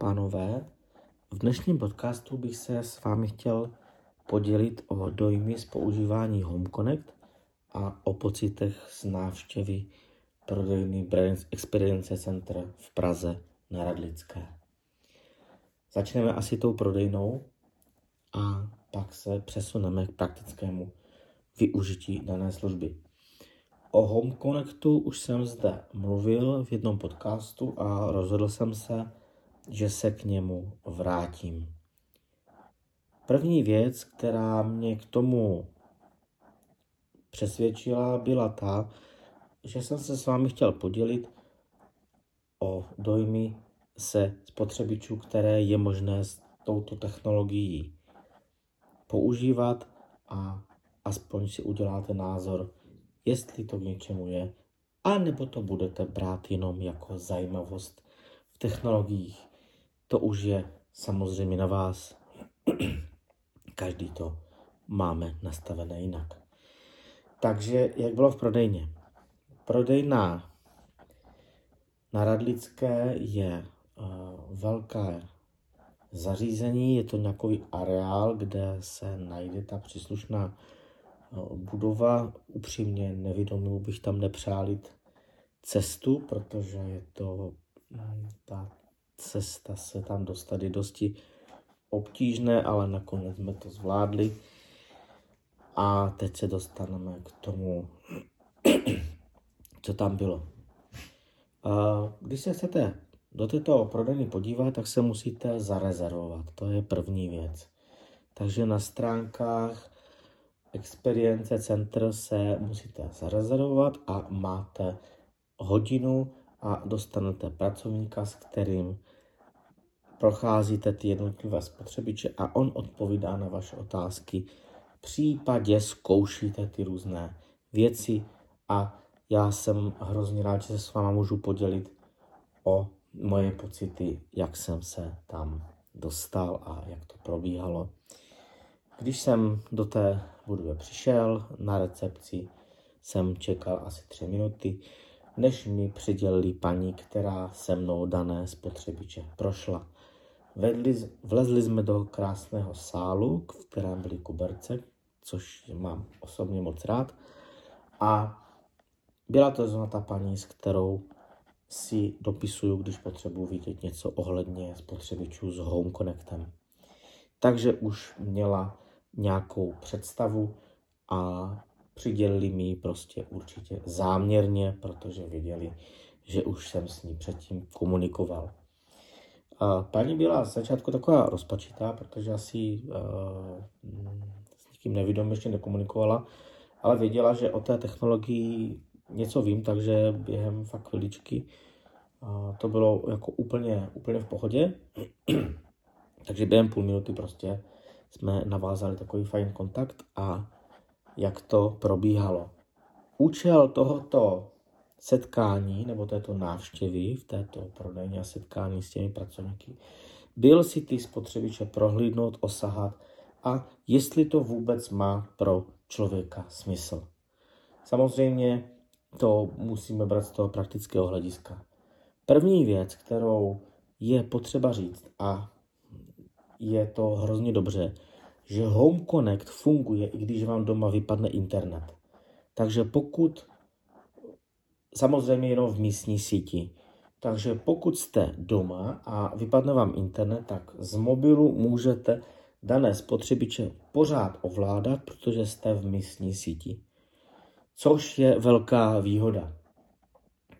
pánové, v dnešním podcastu bych se s vámi chtěl podělit o dojmy z používání Home Connect a o pocitech z návštěvy prodejny Brains Experience Center v Praze na Radlické. Začneme asi tou prodejnou a pak se přesuneme k praktickému využití dané služby. O Home Connectu už jsem zde mluvil v jednom podcastu a rozhodl jsem se, že se k němu vrátím. První věc, která mě k tomu přesvědčila, byla ta, že jsem se s vámi chtěl podělit o dojmy se spotřebičů, které je možné s touto technologií používat a aspoň si uděláte názor, jestli to k něčemu je, a nebo to budete brát jenom jako zajímavost v technologiích. To už je samozřejmě na vás. Každý to máme nastavené jinak. Takže jak bylo v prodejně? Prodejna na Radlické je uh, velké zařízení, je to nějaký areál, kde se najde ta příslušná uh, budova. Upřímně nevědomil bych tam nepřálit cestu, protože je to um, ta cesta se tam dostat je dosti obtížné, ale nakonec jsme to zvládli. A teď se dostaneme k tomu, co tam bylo. Když se chcete do této prodejny podívat, tak se musíte zarezervovat. To je první věc. Takže na stránkách Experience Center se musíte zarezervovat a máte hodinu a dostanete pracovníka, s kterým procházíte ty jednotlivé spotřebiče a on odpovídá na vaše otázky. V případě zkoušíte ty různé věci a já jsem hrozně rád, že se s váma můžu podělit o moje pocity, jak jsem se tam dostal a jak to probíhalo. Když jsem do té budovy přišel, na recepci jsem čekal asi tři minuty, než mi přidělili paní, která se mnou dané spotřebiče prošla. Vedli, vlezli jsme do krásného sálu, v kterém byly kuberce, což mám osobně moc rád. A byla to zrovna ta paní, s kterou si dopisuju, když potřebuji vidět něco ohledně spotřebičů s Home Connectem. Takže už měla nějakou představu a přidělili mi ji prostě určitě záměrně, protože věděli, že už jsem s ní předtím komunikoval. A paní byla z začátku taková rozpačitá, protože asi uh, s nikým nevědom ještě nekomunikovala, ale věděla, že o té technologii něco vím, takže během fakt chviličky uh, to bylo jako úplně, úplně v pohodě. takže během půl minuty prostě jsme navázali takový fajn kontakt a jak to probíhalo. Účel tohoto setkání nebo této návštěvy v této prodejně a setkání s těmi pracovníky byl si ty spotřebiče prohlídnout, osahat a jestli to vůbec má pro člověka smysl. Samozřejmě to musíme brát z toho praktického hlediska. První věc, kterou je potřeba říct a je to hrozně dobře, že Home Connect funguje, i když vám doma vypadne internet. Takže pokud samozřejmě jenom v místní síti. Takže pokud jste doma a vypadne vám internet, tak z mobilu můžete dané spotřebiče pořád ovládat, protože jste v místní síti. Což je velká výhoda.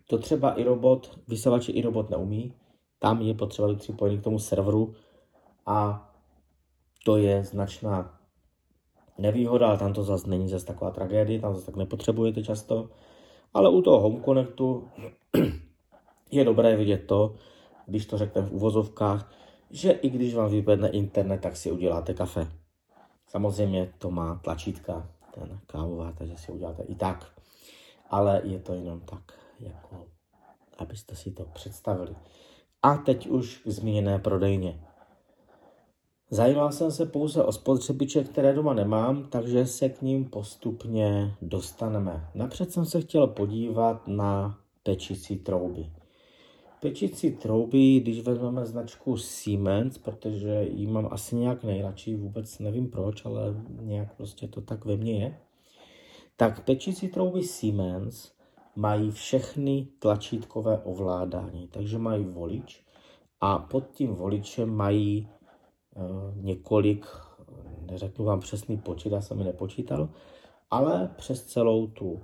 To třeba i robot, vysavače i robot neumí. Tam je potřeba být k tomu serveru a to je značná nevýhoda, ale tam to zase není zase taková tragédie, tam zase tak nepotřebujete často. Ale u toho Home Connectu je dobré vidět to, když to řekneme v uvozovkách, že i když vám vypadne internet, tak si uděláte kafe. Samozřejmě to má tlačítka, ten kávová, takže si uděláte i tak. Ale je to jenom tak, jako abyste si to představili. A teď už k zmíněné prodejně. Zajímal jsem se pouze o spotřebiče, které doma nemám, takže se k ním postupně dostaneme. Napřed jsem se chtěl podívat na pečicí trouby. pečici trouby, když vezmeme značku Siemens, protože ji mám asi nějak nejradši, vůbec nevím proč, ale nějak prostě to tak ve mně je, tak pečici trouby Siemens mají všechny tlačítkové ovládání, takže mají volič a pod tím voličem mají několik, neřeknu vám přesný počet, já jsem ji nepočítal, ale přes celou tu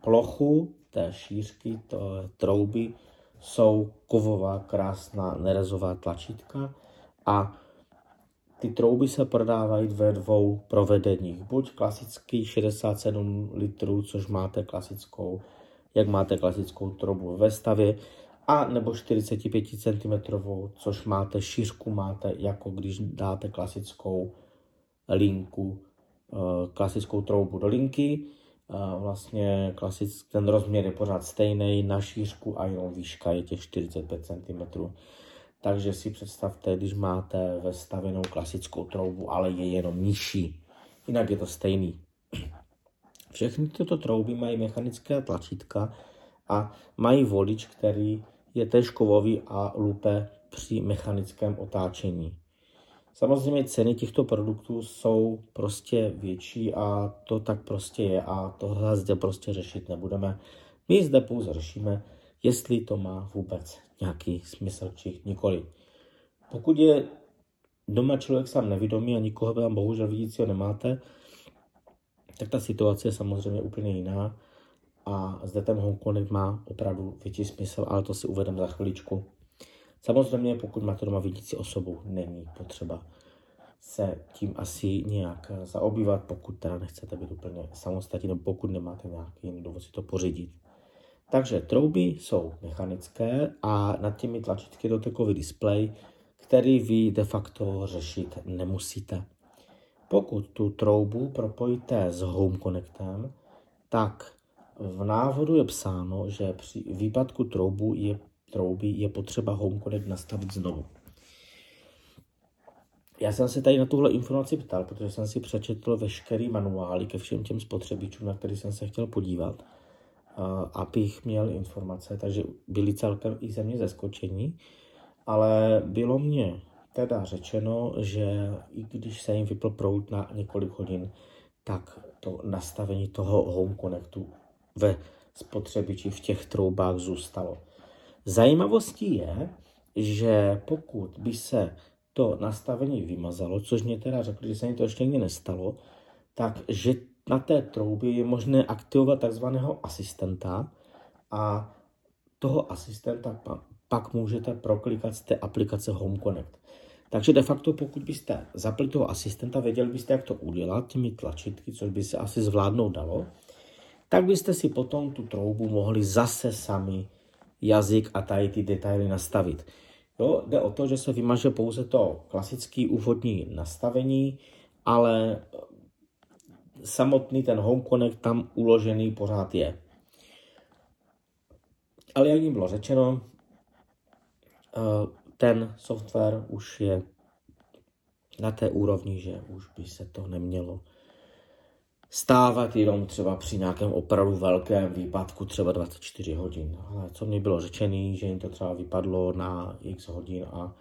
plochu té šířky, té trouby, jsou kovová, krásná, nerezová tlačítka a ty trouby se prodávají ve dvou provedeních. Buď klasický 67 litrů, což máte klasickou, jak máte klasickou troubu ve stavě, a nebo 45 cm, což máte šířku, máte jako když dáte klasickou linku, eh, klasickou troubu do linky, vlastně klasický, ten rozměr je pořád stejný na šířku a jenom výška je těch 45 cm. Takže si představte, když máte ve stavěnou klasickou troubu, ale je jenom nižší. Jinak je to stejný. Všechny tyto trouby mají mechanické tlačítka a mají volič, který je též kovový a lupe při mechanickém otáčení. Samozřejmě ceny těchto produktů jsou prostě větší a to tak prostě je a tohle zde prostě řešit nebudeme. My zde pouze řešíme, jestli to má vůbec nějaký smysl či nikoli. Pokud je doma člověk sám nevědomý a nikoho tam bohužel vidícího nemáte, tak ta situace je samozřejmě úplně jiná a zde ten Hongkong má opravdu větší smysl, ale to si uvedem za chviličku. Samozřejmě, pokud máte doma vidící osobu, není potřeba se tím asi nějak zaobývat, pokud teda nechcete být úplně samostatní, nebo pokud nemáte nějaký jiný důvod si to pořídit. Takže trouby jsou mechanické a nad těmi tlačítky dotekový displej, který vy de facto řešit nemusíte. Pokud tu troubu propojíte s Home Connectem, tak v návodu je psáno, že při výpadku troubu je trouby je potřeba Home Connect nastavit znovu. Já jsem se tady na tuhle informaci ptal, protože jsem si přečetl veškerý manuály ke všem těm spotřebičům, na který jsem se chtěl podívat, abych měl informace, takže byli celkem i ze mě zeskočení, ale bylo mě teda řečeno, že i když se jim vypl proud na několik hodin, tak to nastavení toho Home Connectu ve spotřebiči v těch troubách zůstalo. Zajímavostí je, že pokud by se to nastavení vymazalo, což mě teda řekli, že se mi to ještě nikdy nestalo, takže na té troubě je možné aktivovat takzvaného asistenta a toho asistenta pak můžete proklikat z té aplikace Home Connect. Takže de facto, pokud byste zapli toho asistenta, věděli byste, jak to udělat těmi tlačítky, což by se asi zvládnout dalo, tak byste si potom tu troubu mohli zase sami jazyk a tady ty detaily nastavit. Jo, jde o to, že se vymaže pouze to klasické úvodní nastavení, ale samotný ten Home Connect tam uložený pořád je. Ale jak jim bylo řečeno, eh, ten software už je na té úrovni, že už by se to nemělo stávat jenom třeba při nějakém opravdu velkém výpadku třeba 24 hodin. Ale co mi bylo řečené, že jim to třeba vypadlo na x hodin a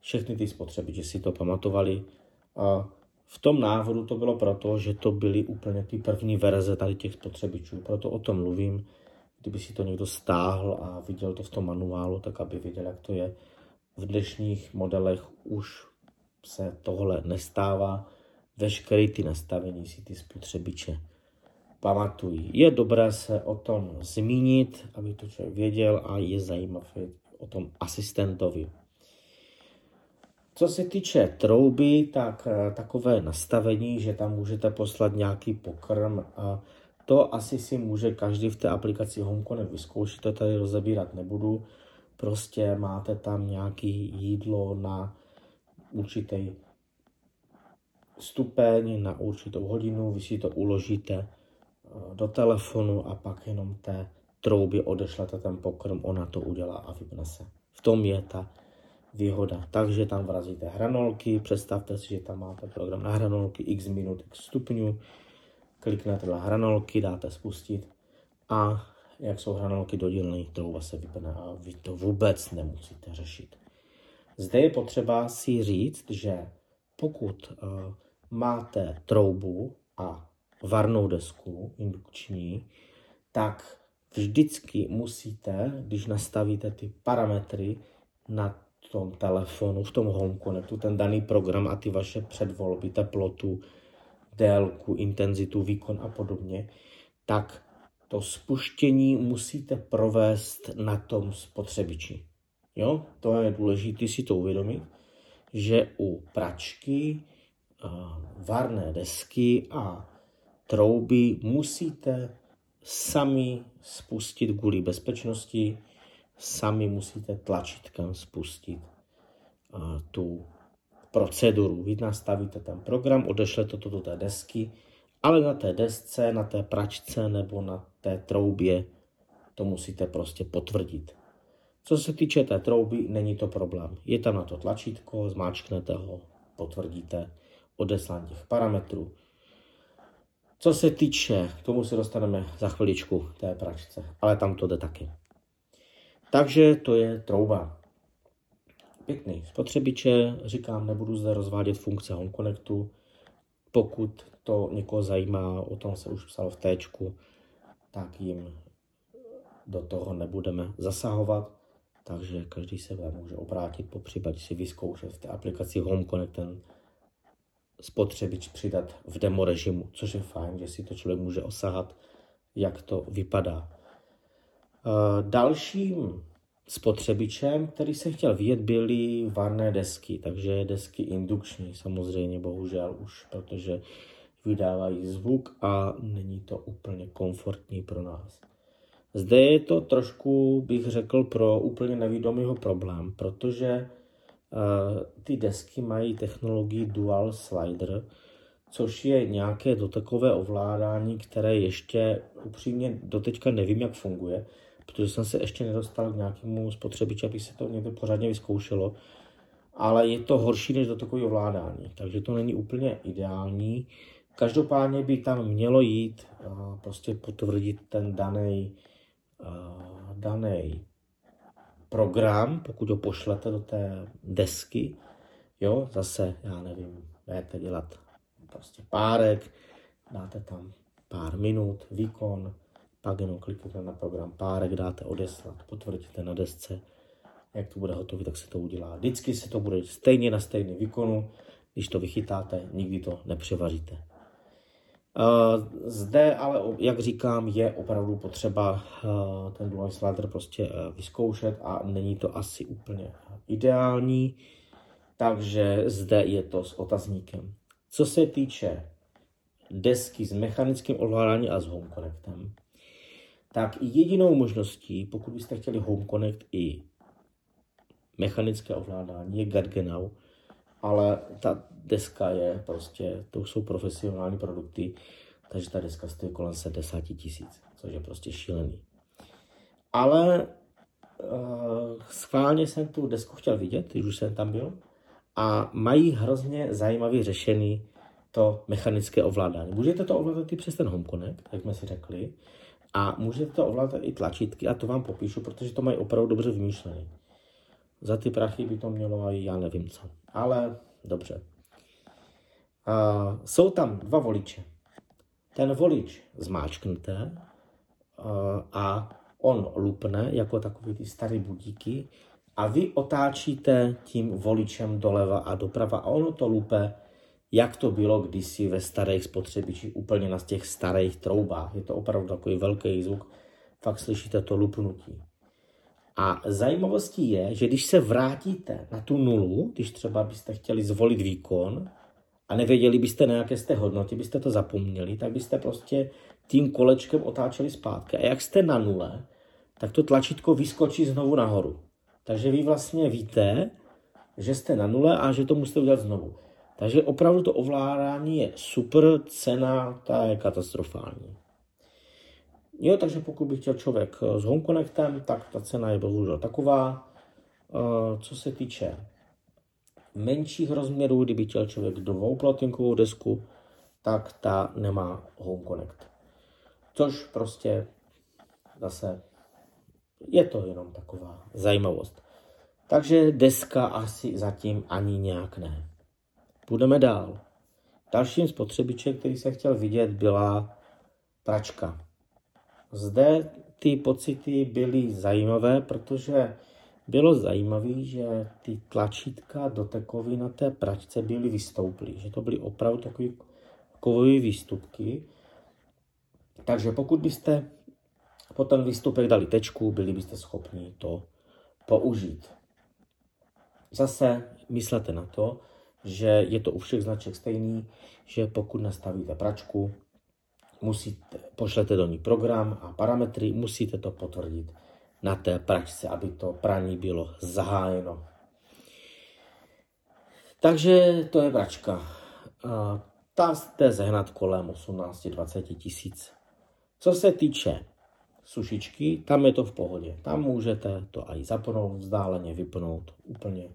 všechny ty spotřebiče si to pamatovali. A v tom návodu to bylo proto, že to byly úplně ty první verze tady těch spotřebičů. Proto o tom mluvím. Kdyby si to někdo stáhl a viděl to v tom manuálu, tak aby viděl, jak to je. V dnešních modelech už se tohle nestává veškeré ty nastavení si ty spotřebiče pamatují. Je dobré se o tom zmínit, aby to člověk věděl a je zajímavé o tom asistentovi. Co se týče trouby, tak eh, takové nastavení, že tam můžete poslat nějaký pokrm, a to asi si může každý v té aplikaci HomeConnect vyzkoušet, to tady rozebírat nebudu. Prostě máte tam nějaký jídlo na určitý stupeň na určitou hodinu, vy si to uložíte eh, do telefonu a pak jenom té trouby odešlete ten pokrm, ona to udělá a vypne se. V tom je ta výhoda. Takže tam vrazíte hranolky, představte si, že tam máte program na hranolky x minut, x stupňů, kliknete na hranolky, dáte spustit a jak jsou hranolky dílny, trouba se vypne a vy to vůbec nemusíte řešit. Zde je potřeba si říct, že pokud uh, máte troubu a varnou desku indukční, tak vždycky musíte, když nastavíte ty parametry na tom telefonu, v tom home connectu, ten daný program a ty vaše předvolby, teplotu, délku, intenzitu, výkon a podobně, tak to spuštění musíte provést na tom spotřebiči. Jo, to je důležité si to uvědomit, že u pračky, varné desky a trouby musíte sami spustit kvůli bezpečnosti, sami musíte tlačítkem spustit tu proceduru. Vy nastavíte ten program, odešlete to do té desky, ale na té desce, na té pračce nebo na té troubě to musíte prostě potvrdit. Co se týče té trouby, není to problém. Je tam na to tlačítko, zmáčknete ho, potvrdíte odeslání těch parametrů. Co se týče, k tomu se dostaneme za chviličku té pračce, ale tam to jde taky. Takže to je trouba. Pěkný spotřebiče, říkám, nebudu zde rozvádět funkce Home Connectu. Pokud to někoho zajímá, o tom se už psal v téčku, tak jim do toho nebudeme zasahovat. Takže každý se může obrátit, po případě si vyzkoušet v té aplikaci Home Connect ten spotřebič přidat v demo režimu, což je fajn, že si to člověk může osahat, jak to vypadá. Dalším spotřebičem, který se chtěl vyjet, byly varné desky, takže desky indukční samozřejmě, bohužel už, protože vydávají zvuk a není to úplně komfortní pro nás. Zde je to trošku, bych řekl, pro úplně nevědomýho problém, protože ty desky mají technologii Dual Slider, což je nějaké dotekové ovládání, které ještě upřímně doteďka nevím, jak funguje, protože jsem se ještě nedostal k nějakému spotřebiči, aby se to někde pořádně vyzkoušelo, ale je to horší než dotekové ovládání, takže to není úplně ideální. Každopádně by tam mělo jít uh, prostě potvrdit ten daný uh, daný program, pokud ho pošlete do té desky, jo, zase, já nevím, budete dělat prostě párek, dáte tam pár minut, výkon, pak jenom kliknete na program párek, dáte odeslat, potvrdíte na desce, jak to bude hotový, tak se to udělá. Vždycky se to bude stejně na stejný výkonu, když to vychytáte, nikdy to nepřevaříte. Zde ale, jak říkám, je opravdu potřeba ten dual slider prostě vyzkoušet a není to asi úplně ideální, takže zde je to s otazníkem. Co se týče desky s mechanickým ovládáním a s Home Connectem, tak jedinou možností, pokud byste chtěli Home Connect i mechanické ovládání, je Gadgenau, ale ta deska je prostě, to jsou profesionální produkty, takže ta deska stojí kolem 70 tisíc, což je prostě šílený. Ale uh, schválně jsem tu desku chtěl vidět, když už jsem tam byl, a mají hrozně zajímavý řešený to mechanické ovládání. Můžete to ovládat i přes ten Home Connect, jak jsme si řekli, a můžete to ovládat i tlačítky a to vám popíšu, protože to mají opravdu dobře vymýšlené. Za ty prachy by to mělo i já nevím co. Ale dobře. Uh, jsou tam dva voliče. Ten volič zmáčknete a on lupne jako takový ty staré budíky a vy otáčíte tím voličem doleva a doprava a ono to lupe jak to bylo kdysi ve starých spotřebičích, úplně na těch starých troubách. Je to opravdu takový velký zvuk, fakt slyšíte to lupnutí. A zajímavostí je, že když se vrátíte na tu nulu, když třeba byste chtěli zvolit výkon a nevěděli byste na jaké jste hodnotě, byste to zapomněli, tak byste prostě tím kolečkem otáčeli zpátky. A jak jste na nule, tak to tlačítko vyskočí znovu nahoru. Takže vy vlastně víte, že jste na nule a že to musíte udělat znovu. Takže opravdu to ovládání je super, cena ta je katastrofální. Jo, takže pokud by chtěl člověk eh, s Home Connectem, tak ta cena je bohužel taková. Eh, co se týče menších rozměrů, kdyby chtěl člověk dvouplatinkovou desku, tak ta nemá Home Connect. Což prostě zase je to jenom taková zajímavost. Takže deska asi zatím ani nějak ne. Půjdeme dál. Dalším spotřebičem, který se chtěl vidět, byla pračka. Zde ty pocity byly zajímavé, protože bylo zajímavé, že ty tlačítka dotekový na té pračce byly vystouplý, že to byly opravdu takové kovové výstupky. Takže pokud byste po ten výstupek dali tečku, byli byste schopni to použít. Zase myslete na to, že je to u všech značek stejný, že pokud nastavíte pračku, musíte, pošlete do ní program a parametry, musíte to potvrdit na té pračce, aby to praní bylo zahájeno. Takže to je pračka. Ta jste zehnat kolem 18-20 tisíc. Co se týče sušičky, tam je to v pohodě. Tam můžete to i zapnout, vzdáleně vypnout, úplně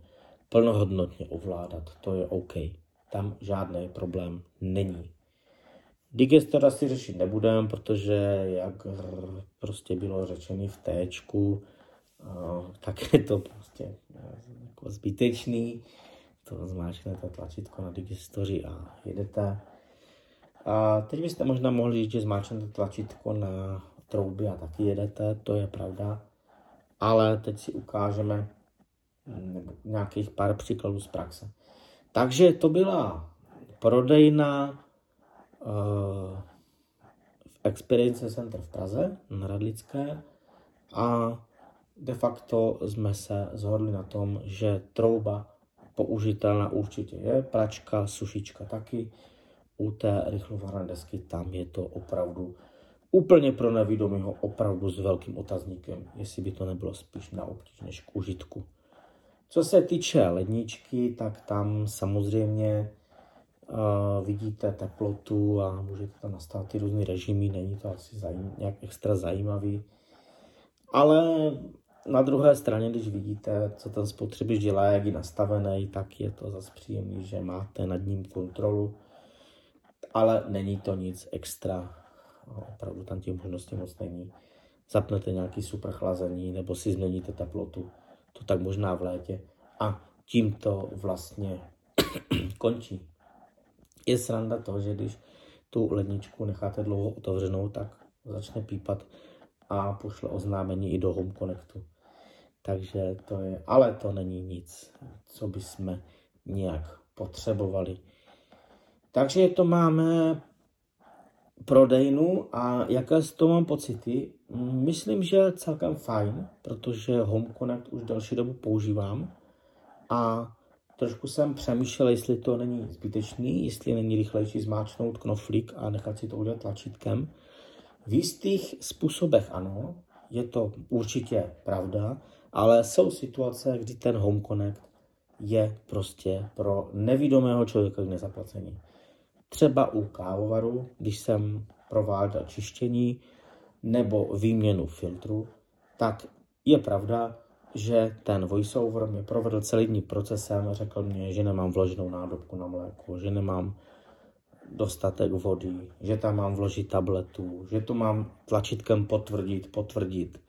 plnohodnotně ovládat. To je OK. Tam žádný problém není. Digestor asi řešit nebudem, protože jak prostě bylo řečeno v T, tak je to prostě jako zbytečný. To zmáčknete tlačítko na digestoři a jedete. A teď byste možná mohli říct, že zmáčknete tlačítko na trouby a taky jedete, to je pravda. Ale teď si ukážeme nějakých pár příkladů z praxe. Takže to byla prodejna v Experience Center v Praze na Radlické a de facto jsme se zhodli na tom, že trouba použitelná určitě je, pračka, sušička taky, u té rychlovarné desky tam je to opravdu úplně pro nevědomého opravdu s velkým otazníkem, jestli by to nebylo spíš na obtíž než k užitku. Co se týče ledničky, tak tam samozřejmě vidíte teplotu a můžete tam nastavit ty různé režimy, není to asi zajím, nějak extra zajímavý. Ale na druhé straně, když vidíte, co ten spotřebič dělá, jak je nastavený, tak je to zase příjemný, že máte nad ním kontrolu, ale není to nic extra, opravdu tam těch možností moc není. Zapnete nějaký super chlazení nebo si změníte teplotu, to tak možná v létě a tím to vlastně končí je sranda to, že když tu ledničku necháte dlouho otevřenou, tak začne pípat a pošle oznámení i do Home Connectu. Takže to je, ale to není nic, co bychom nějak potřebovali. Takže to máme prodejnu a jaké z toho mám pocity? Myslím, že celkem fajn, protože Home Connect už další dobu používám a Trošku jsem přemýšlel, jestli to není zbytečný, jestli není rychlejší zmáčknout knoflík a nechat si to udělat tlačítkem. V jistých způsobech ano, je to určitě pravda, ale jsou situace, kdy ten Home Connect je prostě pro nevidomého člověka k nezaplacení. Třeba u kávovaru, když jsem prováděl čištění nebo výměnu filtru, tak je pravda, že ten voiceover mě provedl celý dní procesem, řekl mě, že nemám vloženou nádobku na mléko, že nemám dostatek vody, že tam mám vložit tabletu, že to mám tlačítkem potvrdit, potvrdit,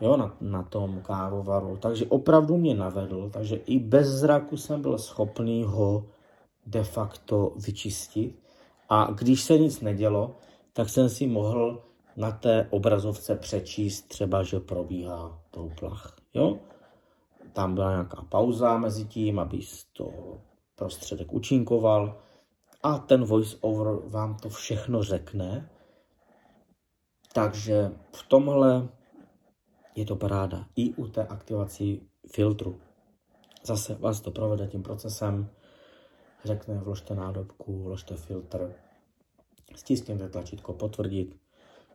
jo, na, na tom kávovaru. Takže opravdu mě navedl, takže i bez zraku jsem byl schopný ho de facto vyčistit. A když se nic nedělo, tak jsem si mohl na té obrazovce přečíst třeba, že probíhá touplach. Jo? Tam byla nějaká pauza mezi tím, aby to prostředek účinkoval a ten voice over vám to všechno řekne. Takže v tomhle je to paráda. I u té aktivací filtru. Zase vás to provede tím procesem, řekne vložte nádobku, vložte filtr, stiskněte tlačítko potvrdit,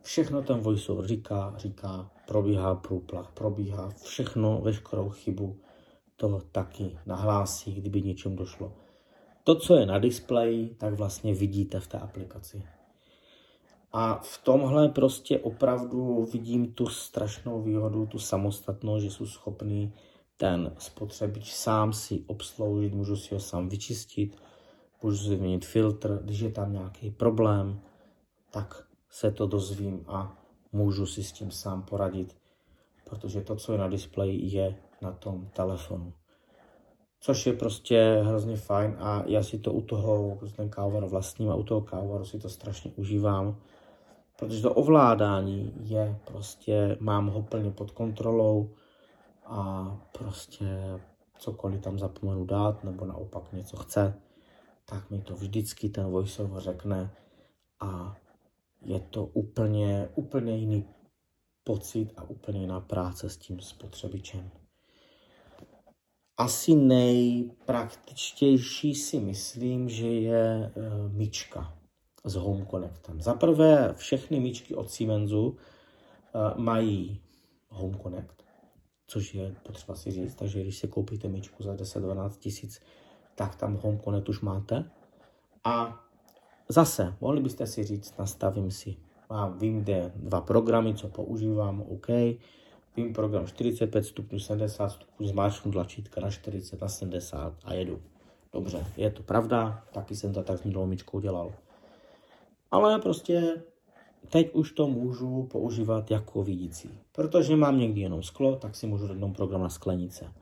Všechno ten voiceover říká, říká, probíhá průplach, probíhá všechno, veškerou chybu, to taky nahlásí, kdyby něčem došlo. To, co je na displeji, tak vlastně vidíte v té aplikaci. A v tomhle prostě opravdu vidím tu strašnou výhodu, tu samostatnost, že jsou schopný ten spotřebič sám si obsloužit, můžu si ho sám vyčistit, můžu si změnit filtr, když je tam nějaký problém, tak se to dozvím a můžu si s tím sám poradit, protože to, co je na displeji, je na tom telefonu. Což je prostě hrozně fajn a já si to u toho, ten kávovar vlastním a u toho kávovaru si to strašně užívám, protože to ovládání je prostě, mám ho plně pod kontrolou a prostě cokoliv tam zapomenu dát nebo naopak něco chce, tak mi to vždycky ten voiceover řekne a je to úplně, úplně jiný pocit a úplně jiná práce s tím spotřebičem. Asi nejpraktičtější si myslím, že je e, myčka s Home Connectem. Za prvé, všechny myčky od Siemensu e, mají Home Connect, což je potřeba si říct, takže když si koupíte myčku za 10-12 tisíc, tak tam Home Connect už máte. A zase, mohli byste si říct, nastavím si, mám, vím, kde dva programy, co používám, OK, vím program 45 stupňů, 70 stupňů, zmáčknu tlačítka na 40, na 70 a jedu. Dobře, je to pravda, taky jsem to tak s minulou myčkou dělal. Ale prostě teď už to můžu používat jako vidící. Protože mám někdy jenom sklo, tak si můžu dát program na sklenice.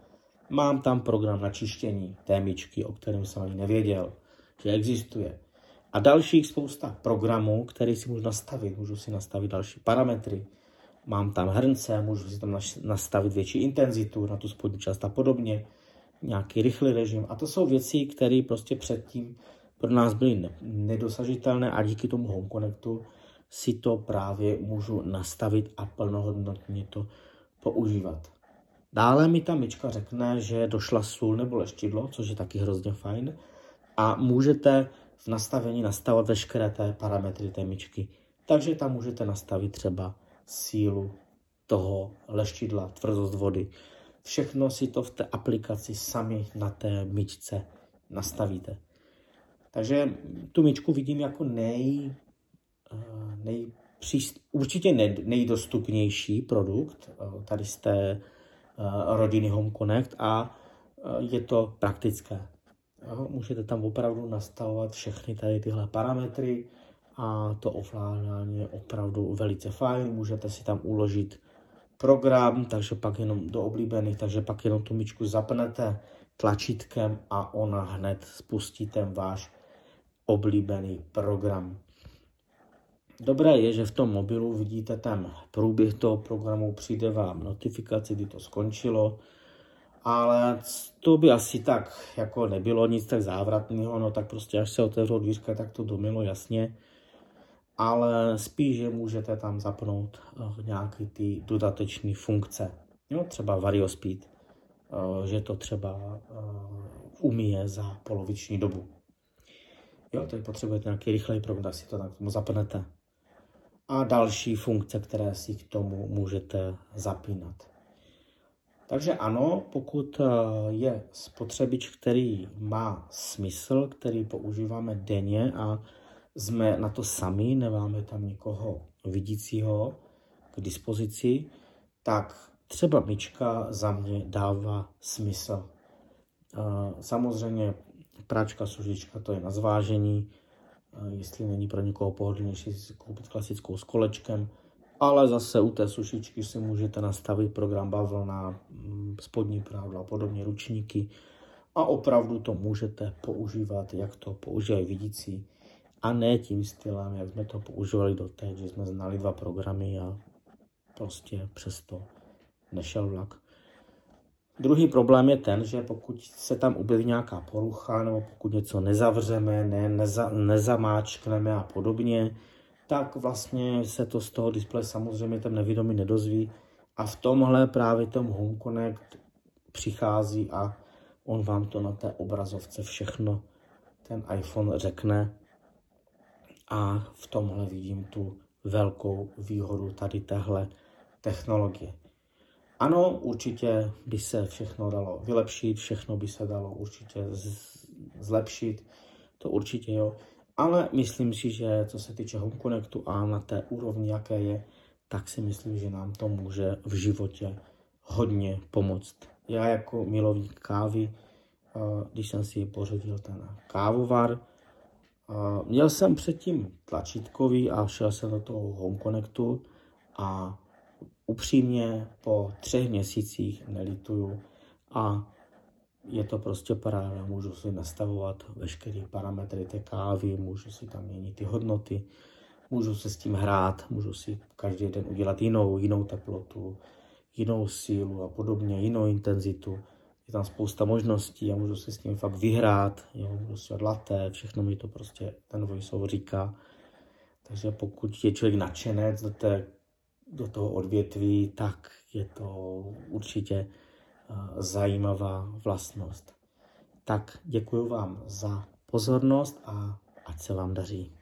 Mám tam program na čištění té myčky, o kterém jsem ani nevěděl, že existuje. A dalších spousta programů, které si můžu nastavit. Můžu si nastavit další parametry. Mám tam hrnce, můžu si tam nastavit větší intenzitu na tu spodní část a podobně. Nějaký rychlý režim. A to jsou věci, které prostě předtím pro nás byly nedosažitelné a díky tomu Home Connectu si to právě můžu nastavit a plnohodnotně to používat. Dále mi ta myčka řekne, že došla sůl nebo leštidlo, což je taky hrozně fajn. A můžete v nastavení nastavovat veškeré té parametry té myčky. Takže tam můžete nastavit třeba sílu toho leštidla, tvrdost vody. Všechno si to v té aplikaci sami na té myčce nastavíte. Takže tu myčku vidím jako nej, eh, nej určitě nejdostupnější produkt eh, tady z té eh, rodiny Home Connect a je to praktické. Můžete tam opravdu nastavovat všechny tady tyhle parametry a to ovládání je opravdu velice fajn. Můžete si tam uložit program, takže pak jenom do oblíbených, takže pak jenom tu myčku zapnete tlačítkem a ona hned spustí ten váš oblíbený program. Dobré je, že v tom mobilu vidíte ten průběh toho programu, přijde vám notifikace, kdy to skončilo, ale to by asi tak jako nebylo nic tak závratného, no tak prostě až se otevřou dvířka, tak to domilo jasně. Ale spíš, že můžete tam zapnout uh, nějaký ty dodateční funkce. Jo, třeba Variospeed, uh, že to třeba uh, umíje za poloviční dobu. Jo, teď potřebujete nějaký rychlej program, tak si to tak tomu zapnete. A další funkce, které si k tomu můžete zapínat. Takže ano, pokud eh, je spotřebič, který má smysl, který používáme denně a jsme na to sami, nemáme tam nikoho vidícího k dispozici, tak třeba myčka za mě dává smysl. Eh, samozřejmě práčka, sužička, to je na zvážení, eh, jestli není pro někoho pohodlnější si koupit klasickou s kolečkem, ale zase u té sušičky si můžete nastavit program bavlna, mm, spodní prádlo a podobně, ručníky a opravdu to můžete používat, jak to používají vidící a ne tím stylem, jak jsme to používali do té, že jsme znali dva programy a prostě přesto nešel vlak. Druhý problém je ten, že pokud se tam objeví nějaká porucha nebo pokud něco nezavřeme, ne, neza, nezamáčkneme a podobně, tak vlastně se to z toho displeje samozřejmě ten nevědomý nedozví. A v tomhle právě ten Home Connect přichází a on vám to na té obrazovce všechno ten iPhone řekne. A v tomhle vidím tu velkou výhodu tady téhle technologie. Ano, určitě by se všechno dalo vylepšit, všechno by se dalo určitě zlepšit, to určitě jo. Ale myslím si, že co se týče Home Connectu a na té úrovni, jaké je, tak si myslím, že nám to může v životě hodně pomoct. Já jako milovník kávy, když jsem si pořídil ten kávovar, měl jsem předtím tlačítkový a šel jsem do toho Home Connectu a upřímně po třech měsících nelituju a je to prostě paráda. Můžu si nastavovat veškeré parametry té kávy, můžu si tam měnit ty hodnoty, můžu se s tím hrát, můžu si každý den udělat jinou, jinou teplotu, jinou sílu a podobně, jinou intenzitu. Je tam spousta možností a můžu si s tím fakt vyhrát, jo, můžu si latte, všechno mi to prostě ten voiceover říká. Takže pokud je člověk nadšenec do, té, do toho odvětví, tak je to určitě zajímavá vlastnost. Tak děkuji vám za pozornost a ať se vám daří.